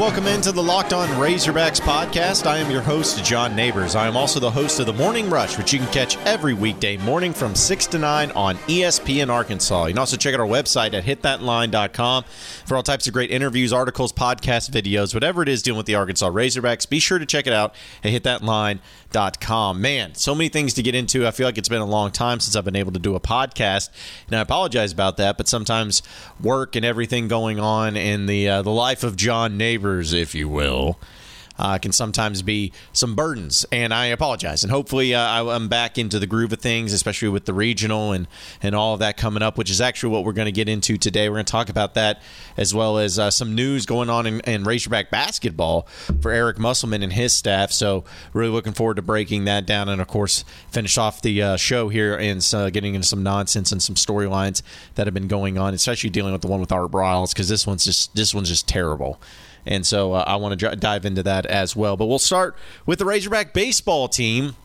welcome into the Locked On Razorbacks podcast. I am your host, John Neighbors. I am also the host of the Morning Rush, which you can catch every weekday morning from 6 to 9 on ESPN Arkansas. You can also check out our website at hitthatline.com for all types of great interviews, articles, podcasts, videos, whatever it is dealing with the Arkansas Razorbacks. Be sure to check it out at hitthatline.com. Man, so many things to get into. I feel like it's been a long time since I've been able to do a podcast, and I apologize about that, but sometimes work and everything going on in the, uh, the life of John neighbors, if you will, uh, can sometimes be some burdens, and I apologize. And hopefully, uh, I'm back into the groove of things, especially with the regional and and all of that coming up, which is actually what we're going to get into today. We're going to talk about that as well as uh, some news going on in, in Razorback basketball for Eric Musselman and his staff. So, really looking forward to breaking that down, and of course, finish off the uh, show here and uh, getting into some nonsense and some storylines that have been going on, especially dealing with the one with Art Briles because this one's just this one's just terrible. And so uh, I want to dive into that as well. But we'll start with the Razorback baseball team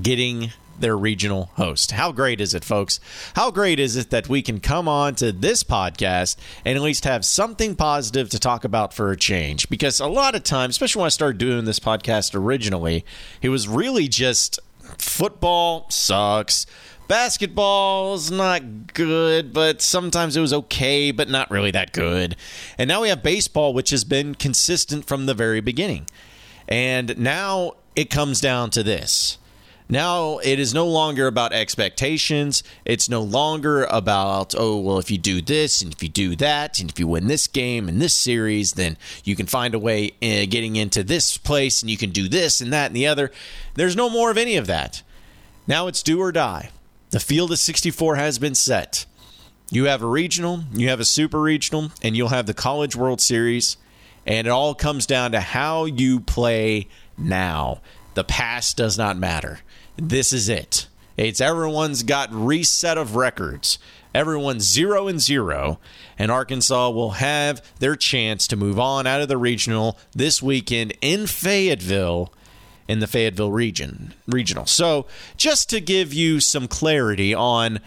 getting their regional host. How great is it, folks? How great is it that we can come on to this podcast and at least have something positive to talk about for a change? Because a lot of times, especially when I started doing this podcast originally, it was really just football sucks Basketball's not good, but sometimes it was okay, but not really that good. And now we have baseball, which has been consistent from the very beginning. And now it comes down to this. Now it is no longer about expectations. It's no longer about, oh, well, if you do this and if you do that, and if you win this game and this series, then you can find a way uh, getting into this place and you can do this and that and the other. There's no more of any of that. Now it's do or die. The field of 64 has been set. You have a regional, you have a super regional, and you'll have the College World Series. And it all comes down to how you play now. The past does not matter. This is it. It's everyone's got reset of records. Everyone's zero and zero, and Arkansas will have their chance to move on out of the regional this weekend in Fayetteville in the Fayetteville region regional. So, just to give you some clarity on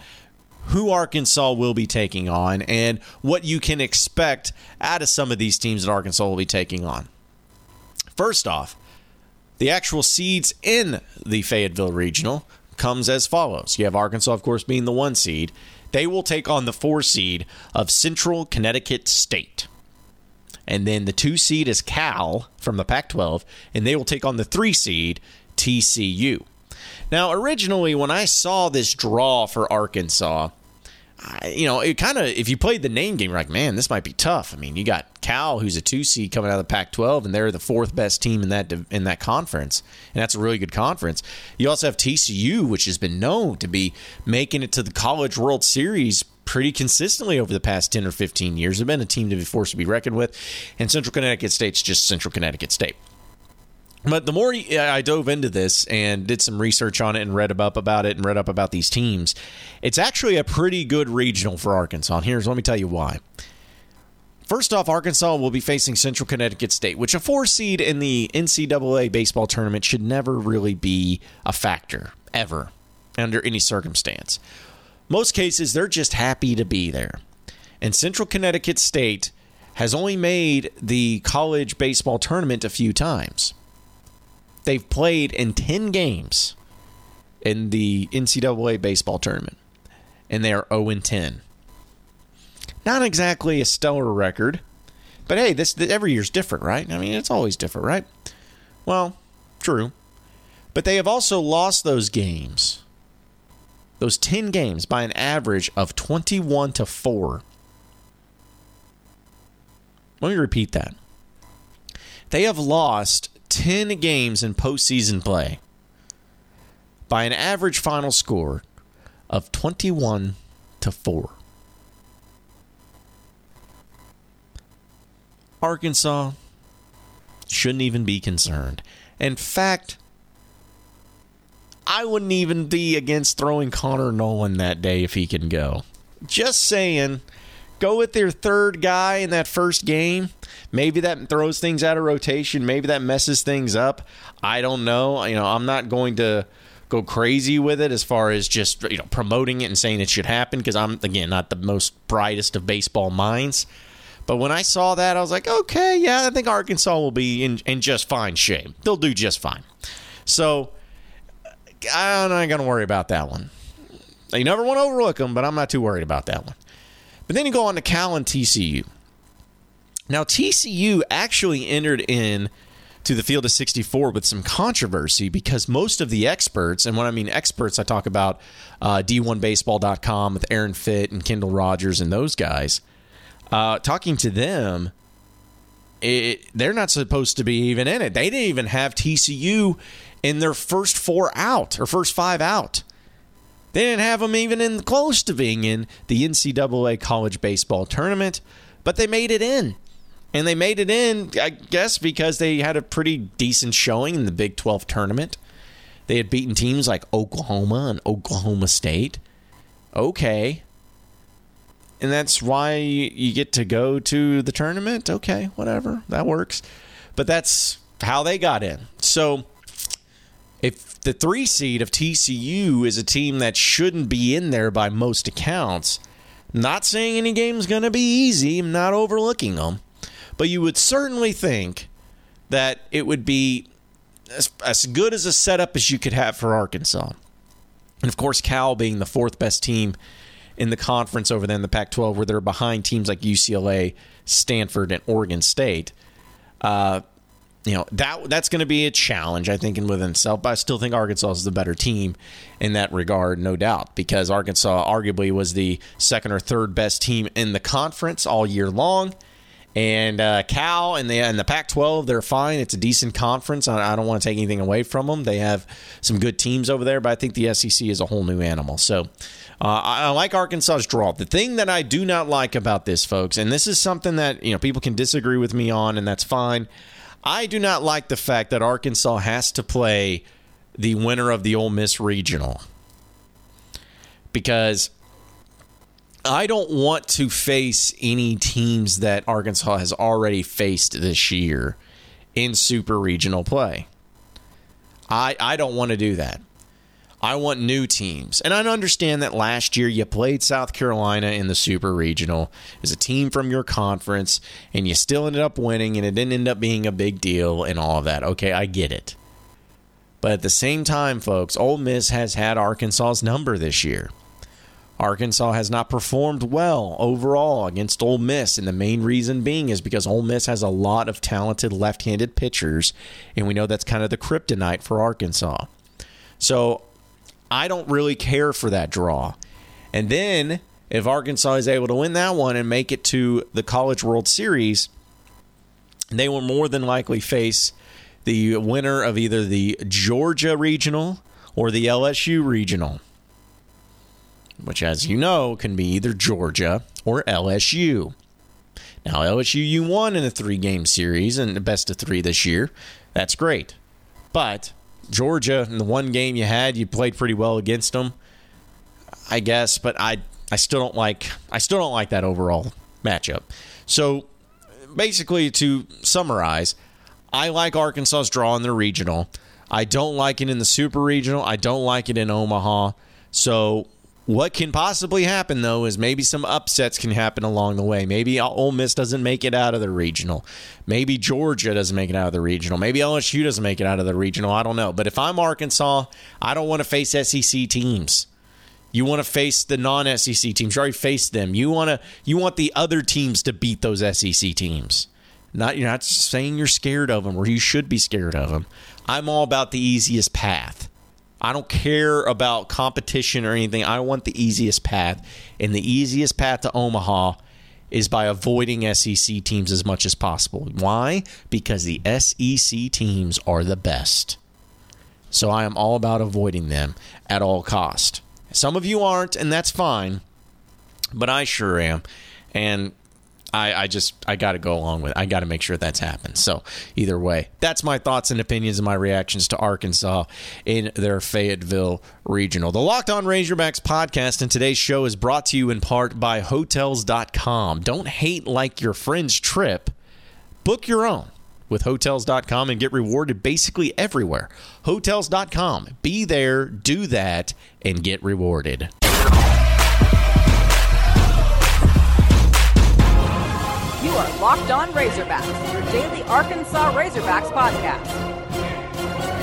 who Arkansas will be taking on and what you can expect out of some of these teams that Arkansas will be taking on. First off, the actual seeds in the Fayetteville regional comes as follows. You have Arkansas, of course, being the one seed. They will take on the four seed of Central Connecticut State. And then the two seed is Cal from the Pac 12, and they will take on the three seed, TCU. Now, originally, when I saw this draw for Arkansas, I, you know, it kind of, if you played the name game, you're like, man, this might be tough. I mean, you got Cal, who's a two seed coming out of the Pac-12, and they're the fourth best team in that in that conference, and that's a really good conference. You also have TCU, which has been known to be making it to the College World Series pretty consistently over the past 10 or 15 years. They've been a team to be forced to be reckoned with, and Central Connecticut State's just Central Connecticut State. But the more I dove into this and did some research on it and read up about it and read up about these teams, it's actually a pretty good regional for Arkansas. And here's let me tell you why. First off, Arkansas will be facing Central Connecticut State, which a four seed in the NCAA baseball tournament should never really be a factor, ever, under any circumstance. Most cases, they're just happy to be there. And Central Connecticut State has only made the college baseball tournament a few times. They've played in 10 games in the NCAA baseball tournament, and they are 0 10. Not exactly a stellar record, but hey, this every year's different, right? I mean, it's always different, right? Well, true. But they have also lost those games those 10 games by an average of 21 to 4. Let me repeat that. They have lost 10 games in postseason play by an average final score of 21 to 4. Arkansas shouldn't even be concerned. In fact, I wouldn't even be against throwing Connor Noland that day if he can go. Just saying, go with their third guy in that first game. Maybe that throws things out of rotation. Maybe that messes things up. I don't know. You know, I'm not going to go crazy with it as far as just you know promoting it and saying it should happen because I'm again not the most brightest of baseball minds. But when I saw that, I was like, okay, yeah, I think Arkansas will be in, in just fine shape. They'll do just fine. So I'm not going to worry about that one. You never want to overlook them, but I'm not too worried about that one. But then you go on to Cal and TCU. Now, TCU actually entered in to the field of 64 with some controversy because most of the experts, and when I mean experts, I talk about uh, D1Baseball.com with Aaron Fitt and Kendall Rogers and those guys, uh, talking to them, it, they're not supposed to be even in it. They didn't even have TCU in their first four out or first five out. They didn't have them even in close to being in the NCAA college baseball tournament, but they made it in. And they made it in, I guess, because they had a pretty decent showing in the Big 12 tournament. They had beaten teams like Oklahoma and Oklahoma State. Okay. And that's why you get to go to the tournament. Okay, whatever. That works. But that's how they got in. So if the three seed of TCU is a team that shouldn't be in there by most accounts, not saying any game's going to be easy, I'm not overlooking them. But you would certainly think that it would be as, as good as a setup as you could have for Arkansas. And of course, Cal being the fourth best team in the conference over there in the Pac 12, where they're behind teams like UCLA, Stanford, and Oregon State. Uh, you know that that's going to be a challenge, I think, in within itself. But I still think Arkansas is the better team in that regard, no doubt, because Arkansas arguably was the second or third best team in the conference all year long. And uh, Cal and the and the Pac-12, they're fine. It's a decent conference. I, I don't want to take anything away from them. They have some good teams over there, but I think the SEC is a whole new animal. So uh, I, I like Arkansas's draw. The thing that I do not like about this, folks, and this is something that you know people can disagree with me on, and that's fine. I do not like the fact that Arkansas has to play the winner of the Ole Miss regional because I don't want to face any teams that Arkansas has already faced this year in super regional play. I I don't want to do that. I want new teams. And I understand that last year you played South Carolina in the Super Regional as a team from your conference and you still ended up winning and it didn't end up being a big deal and all of that. Okay, I get it. But at the same time, folks, Ole Miss has had Arkansas's number this year. Arkansas has not performed well overall against Ole Miss, and the main reason being is because Ole Miss has a lot of talented left handed pitchers, and we know that's kind of the kryptonite for Arkansas. So I don't really care for that draw. And then if Arkansas is able to win that one and make it to the College World Series, they will more than likely face the winner of either the Georgia Regional or the LSU Regional which, as you know, can be either Georgia or LSU. Now, LSU, you won in a three game series and the best of three this year. That's great. But Georgia, in the one game you had, you played pretty well against them, I guess. But I, I still don't like, I still don't like that overall matchup. So, basically, to summarize, I like Arkansas's draw in the regional. I don't like it in the super regional. I don't like it in Omaha. So what can possibly happen though is maybe some upsets can happen along the way. Maybe uh, Ole Miss doesn't make it out of the regional. Maybe Georgia doesn't make it out of the regional. Maybe LSU doesn't make it out of the regional. I don't know. But if I'm Arkansas, I don't want to face SEC teams. You want to face the non-SEC teams. You already faced them. You want to you want the other teams to beat those SEC teams. Not you're not saying you're scared of them or you should be scared of them. I'm all about the easiest path. I don't care about competition or anything. I want the easiest path. And the easiest path to Omaha is by avoiding SEC teams as much as possible. Why? Because the SEC teams are the best. So I am all about avoiding them at all cost. Some of you aren't, and that's fine, but I sure am. And I, I just I got to go along with. It. I got to make sure that's happened. So either way, that's my thoughts and opinions and my reactions to Arkansas in their Fayetteville regional. The Locked On Razorbacks podcast and today's show is brought to you in part by Hotels.com. Don't hate like your friend's trip. Book your own with Hotels.com and get rewarded basically everywhere. Hotels.com. Be there, do that, and get rewarded. You are Locked On Razorbacks, your daily Arkansas Razorbacks podcast.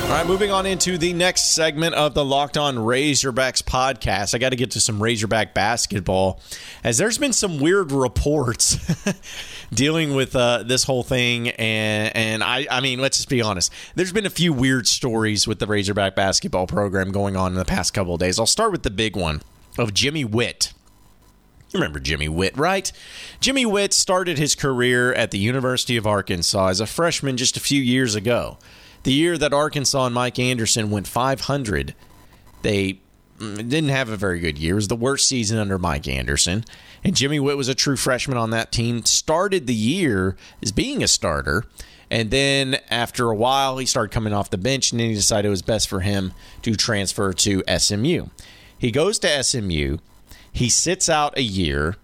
All right, moving on into the next segment of the Locked On Razorbacks podcast. I got to get to some Razorback basketball, as there's been some weird reports dealing with uh, this whole thing, and and I I mean, let's just be honest. There's been a few weird stories with the Razorback basketball program going on in the past couple of days. I'll start with the big one of Jimmy Whitt. Remember Jimmy Whitt, right? Jimmy Whitt started his career at the University of Arkansas as a freshman just a few years ago. The year that Arkansas and Mike Anderson went 500, they mm, didn't have a very good year. It was the worst season under Mike Anderson. And Jimmy Whitt was a true freshman on that team. Started the year as being a starter. And then after a while, he started coming off the bench, and then he decided it was best for him to transfer to SMU. He goes to SMU. He sits out a year,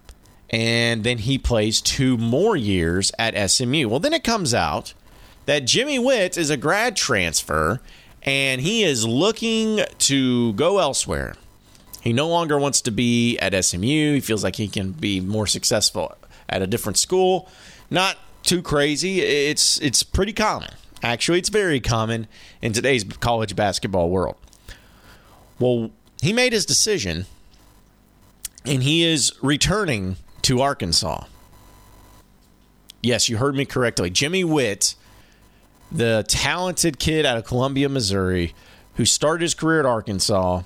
and then he plays two more years at SMU. Well, then it comes out that Jimmy Whitt is a grad transfer and he is looking to go elsewhere. He no longer wants to be at SMU. He feels like he can be more successful at a different school. Not too crazy. It's it's pretty common. Actually, it's very common in today's college basketball world. Well, he made his decision and he is returning to Arkansas. Yes, you heard me correctly. Jimmy Whitt the talented kid out of Columbia, Missouri, who started his career at Arkansas,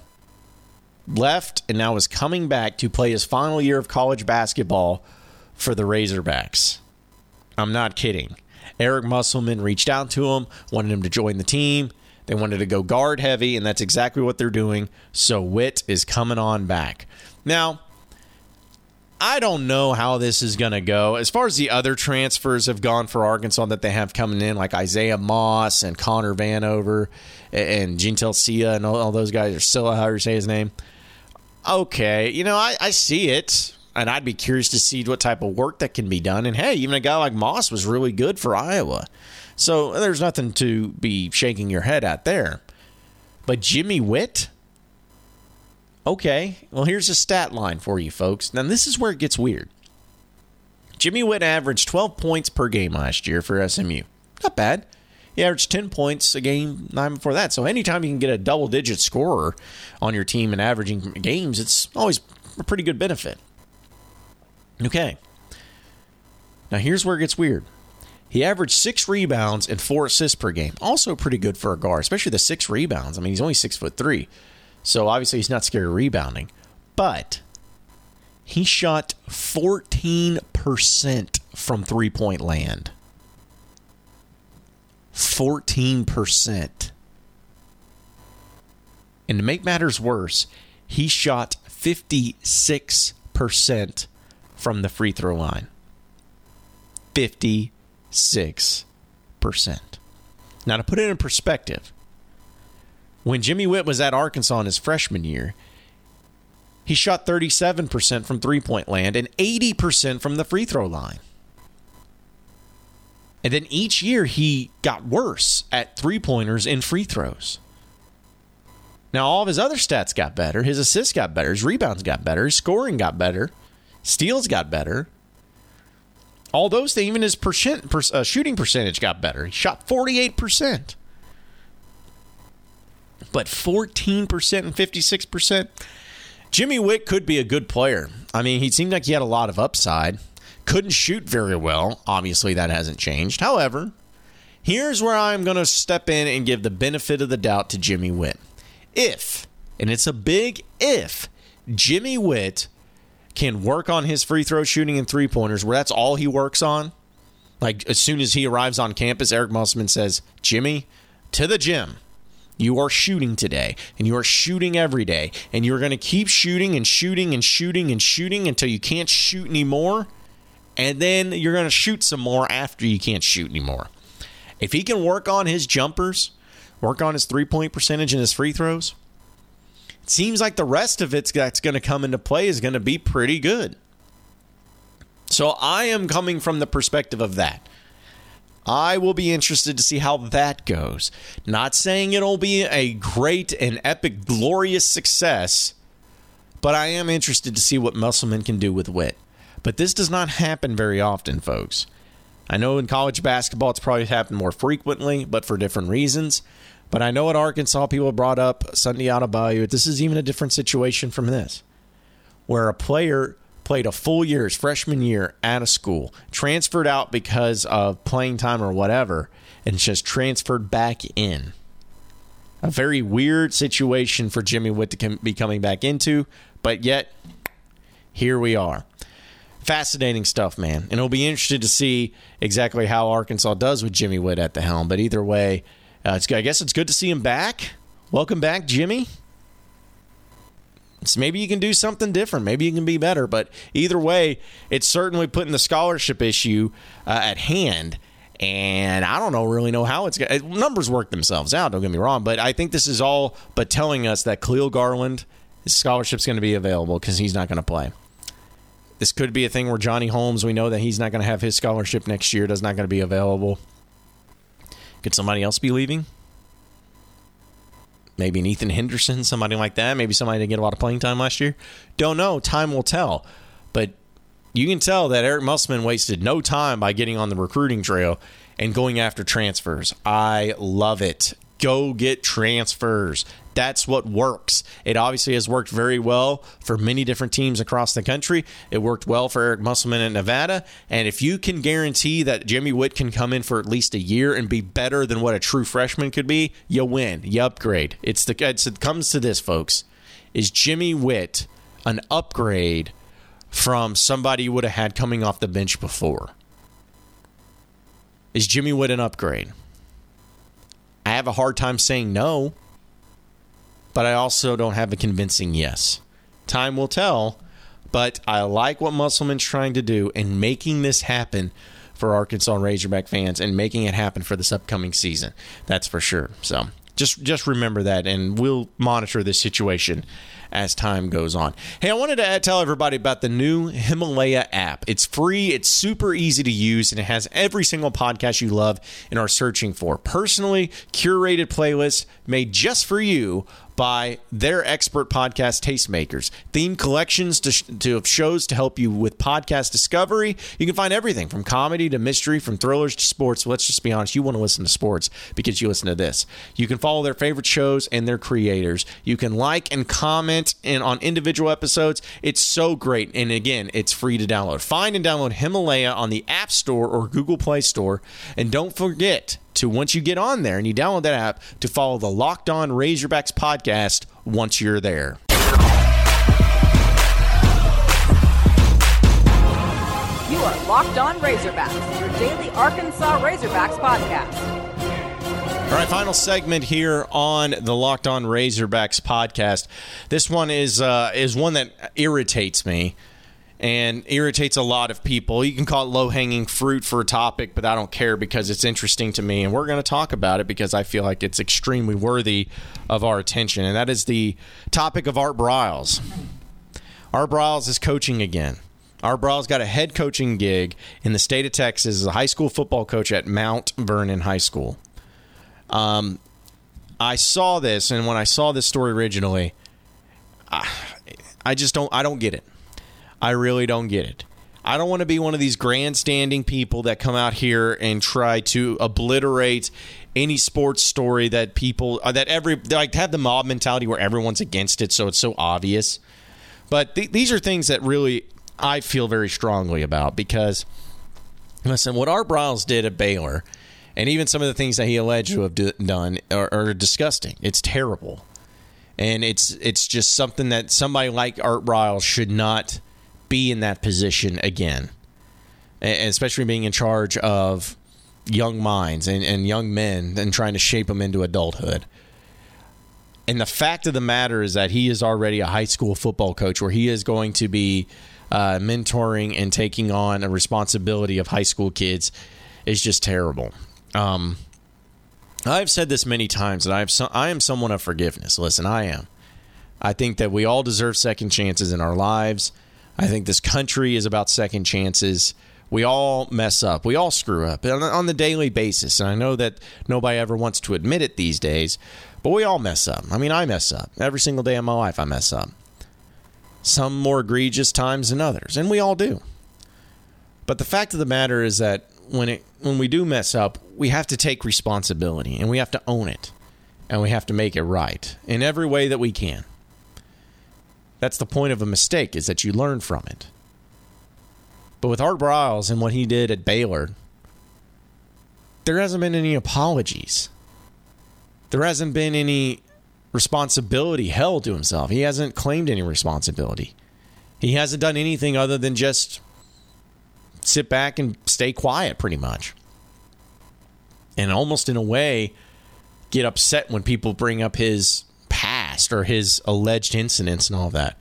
left, and now is coming back to play his final year of college basketball for the Razorbacks. I'm not kidding. Eric Musselman reached out to him, wanted him to join the team. They wanted to go guard heavy, and that's exactly what they're doing. So Whitt is coming on back. Now, I don't know how this is going to go. As far as the other transfers have gone for Arkansas that they have coming in, like Isaiah Moss and Connor Vanover and Sia and all, all, those guys, or Cylla, however you say his name. Okay, you know, I, I see it, and I'd be curious to see what type of work that can be done. And hey, even a guy like Moss was really good for Iowa. So there's nothing to be shaking your head at there. But Jimmy Whitt? Okay, well, here's a stat line for you folks. Now, this is where it gets weird. Jimmy Whitt averaged 12 points per game last year for SMU. Not bad. He averaged 10 points a game nine before that. So, anytime you can get a double digit scorer on your team and averaging games, it's always a pretty good benefit. Okay. Now, here's where it gets weird. He averaged six rebounds and four assists per game. Also pretty good for a guard, especially the six rebounds. I mean, he's only six foot three. So obviously he's not scared of rebounding. But he shot 14% from three point land. 14%. And to make matters worse, he shot 56% from the free throw line. 56%. Now, to put it in perspective, when Jimmy Whitt was at Arkansas in his freshman year, he shot 37% from three point land and 80% from the free throw line. And then each year he got worse at three pointers and free throws. Now, all of his other stats got better. His assists got better. His rebounds got better. His scoring got better. Steals got better. All those things, even his percent, per, uh, shooting percentage got better. He shot 48% but 14% and 56%. Jimmy Whitt could be a good player. I mean, he seemed like he had a lot of upside. Couldn't shoot very well. Obviously, that hasn't changed. However, here's where I'm going to step in and give the benefit of the doubt to Jimmy Whitt. If, and it's a big if, Jimmy Whitt can work on his free throw shooting and three pointers, where that's all he works on. Like as soon as he arrives on campus, Eric Musselman says, Jimmy, to the gym. You are shooting today, and you are shooting every day, and you're going to keep shooting and shooting and shooting and shooting until you can't shoot anymore, and then you're going to shoot some more after you can't shoot anymore. If he can work on his jumpers, work on his three point percentage and his free throws, it seems like the rest of it that's going to come into play is going to be pretty good. So I am coming from the perspective of that. I will be interested to see how that goes. Not saying it'll be a great and epic, glorious success, but I am interested to see what Musselman can do with Whitt. But this does not happen very often, folks. I know in college basketball it's probably happened more frequently, but for different reasons. But I know at Arkansas people brought up Sunday out of Bayou. This is even a different situation from this, where a player played a full year, his freshman year out of school, transferred out because of playing time or whatever, and just transferred back in. A very weird situation for Jimmy Whitt to be coming back into, but yet here we are. Fascinating stuff, man. And it'll be interesting to see exactly how Arkansas does with Jimmy Whitt at the helm. But either way, uh, I guess it's good to see him back. Welcome back, Jimmy. So maybe you can do something different. Maybe you can be better. But either way, it's certainly putting the scholarship issue uh, at hand. And I don't know really know how it's going. Numbers work themselves out. Don't get me wrong, but I think this is all but telling us that Khalil Garland, his scholarship's going to be available because he's not going to play. This could be a thing where Johnny Holmes, we know that he's not going to have his scholarship next year. Does not going to be available. Could somebody else be leaving? Maybe an Ethan Henderson, somebody like that. Maybe somebody didn't get a lot of playing time last year. Don't know. Time will tell. But you can tell that Eric Musselman wasted no time by getting on the recruiting trail and going after transfers. I love it. Go get transfers. That's what works. It obviously has worked very well for many different teams across the country. It worked well for Eric Musselman in Nevada. And if you can guarantee that Jimmy Whitt can come in for at least a year and be better than what a true freshman could be, you win. You upgrade. It's the it's, it comes to this, folks. Is Jimmy Whitt an upgrade from somebody you would have had coming off the bench before? Is Jimmy Whitt an upgrade? I have a hard time saying no but I also don't have a convincing yes. Time will tell, but I like what Musselman's trying to do and making this happen for Arkansas Razorback fans and making it happen for this upcoming season. That's for sure. So just just remember that, and we'll monitor this situation as time goes on. Hey, I wanted to tell everybody about the new Himalaya app. It's free, it's super easy to use, and it has every single podcast you love and are searching for. Personally curated playlists made just for you by their expert podcast tastemakers. Theme collections to, to shows to help you with podcast discovery. You can find everything from comedy to mystery, from thrillers to sports. Let's just be honest, you want to listen to sports because you listen to this. You can follow their favorite shows and their creators. You can like and comment in, on individual episodes. It's so great. And again, it's free to download. Find and download Himalaya on the App Store or Google Play Store. And don't forget, to once you get on there and you download that app to follow the Locked On Razorbacks podcast once you're there. You are Locked On Razorbacks, your daily Arkansas Razorbacks podcast. All right, final segment here on the Locked On Razorbacks podcast. This one is uh, is one that irritates me and irritates a lot of people. You can call it low hanging fruit for a topic, but I don't care because it's interesting to me. And we're going to talk about it because I feel like it's extremely worthy of our attention. And that is the topic of Art Briles. Art Briles is coaching again. Art Briles got a head coaching gig in the state of Texas as a high school football coach at Mount Vernon High School. Um, I saw this, and when I saw this story originally, I, I just don't. I don't get it. I really don't get it. I don't want to be one of these grandstanding people that come out here and try to obliterate any sports story that people uh, that every like have the mob mentality where everyone's against it, so it's so obvious. But th- these are things that really I feel very strongly about because listen, what Art Briles did at Baylor, and even some of the things that he alleged to have done are, are disgusting. It's terrible, and it's it's just something that somebody like Art Briles should not be in that position again, and especially being in charge of young minds and, and young men and trying to shape them into adulthood. And the fact of the matter is that he is already a high school football coach where he is going to be uh, mentoring and taking on a responsibility of high school kids is just terrible. Um, I've said this many times that I have so, I am someone of forgiveness. Listen, I am. I think that we all deserve second chances in our lives. I think this country is about second chances. We all mess up. We all screw up on the daily basis. And I know that nobody ever wants to admit it these days, but we all mess up. I mean, I mess up. Every single day of my life, I mess up. Some more egregious times than others, and we all do. But the fact of the matter is that when it when we do mess up, we have to take responsibility and we have to own it. And we have to make it right in every way that we can. That's the point of a mistake is that you learn from it. But with Art Briles and what he did at Baylor, there hasn't been any apologies. There hasn't been any responsibility held to himself. He hasn't claimed any responsibility. He hasn't done anything other than just sit back and stay quiet, pretty much. And almost in a way, get upset when people bring up his or his alleged incidents and all that.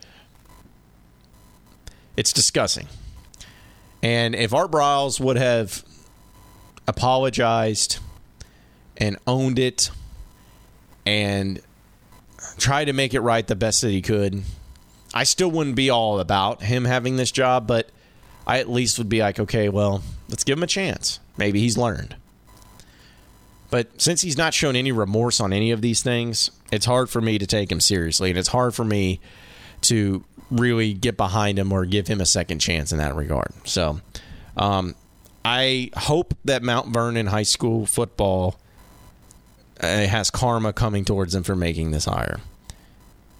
It's disgusting. And if Art Briles would have apologized and owned it and tried to make it right the best that he could, I still wouldn't be all about him having this job, but I at least would be like, okay, well, let's give him a chance. Maybe he's learned. But since he's not shown any remorse on any of these things, it's hard for me to take him seriously. And it's hard for me to really get behind him or give him a second chance in that regard. So um, I hope that Mount Vernon High School football uh, has karma coming towards them for making this hire.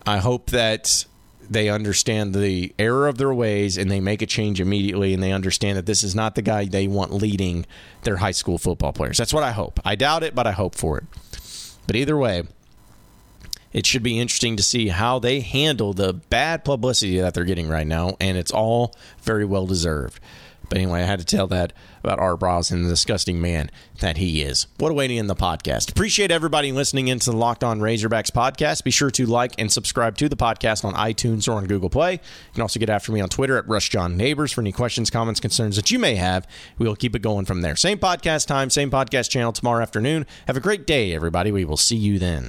I hope that they understand the error of their ways and they make a change immediately and they understand that this is not the guy they want leading their high school football players. That's what I hope. I doubt it, but I hope for it. But either way, it should be interesting to see how they handle the bad publicity that they're getting right now, and it's all very well deserved. But anyway, I had to tell that about Art and the disgusting man that he is. What a way to end the podcast. Appreciate everybody listening into the Locked On Razorbacks podcast. Be sure to like and subscribe to the podcast on iTunes or on Google Play. You can also get after me on Twitter at Rush John Neighbors for any questions, comments, concerns that you may have. We'll keep it going from there. Same podcast time, same podcast channel tomorrow afternoon. Have a great day, everybody. We will see you then.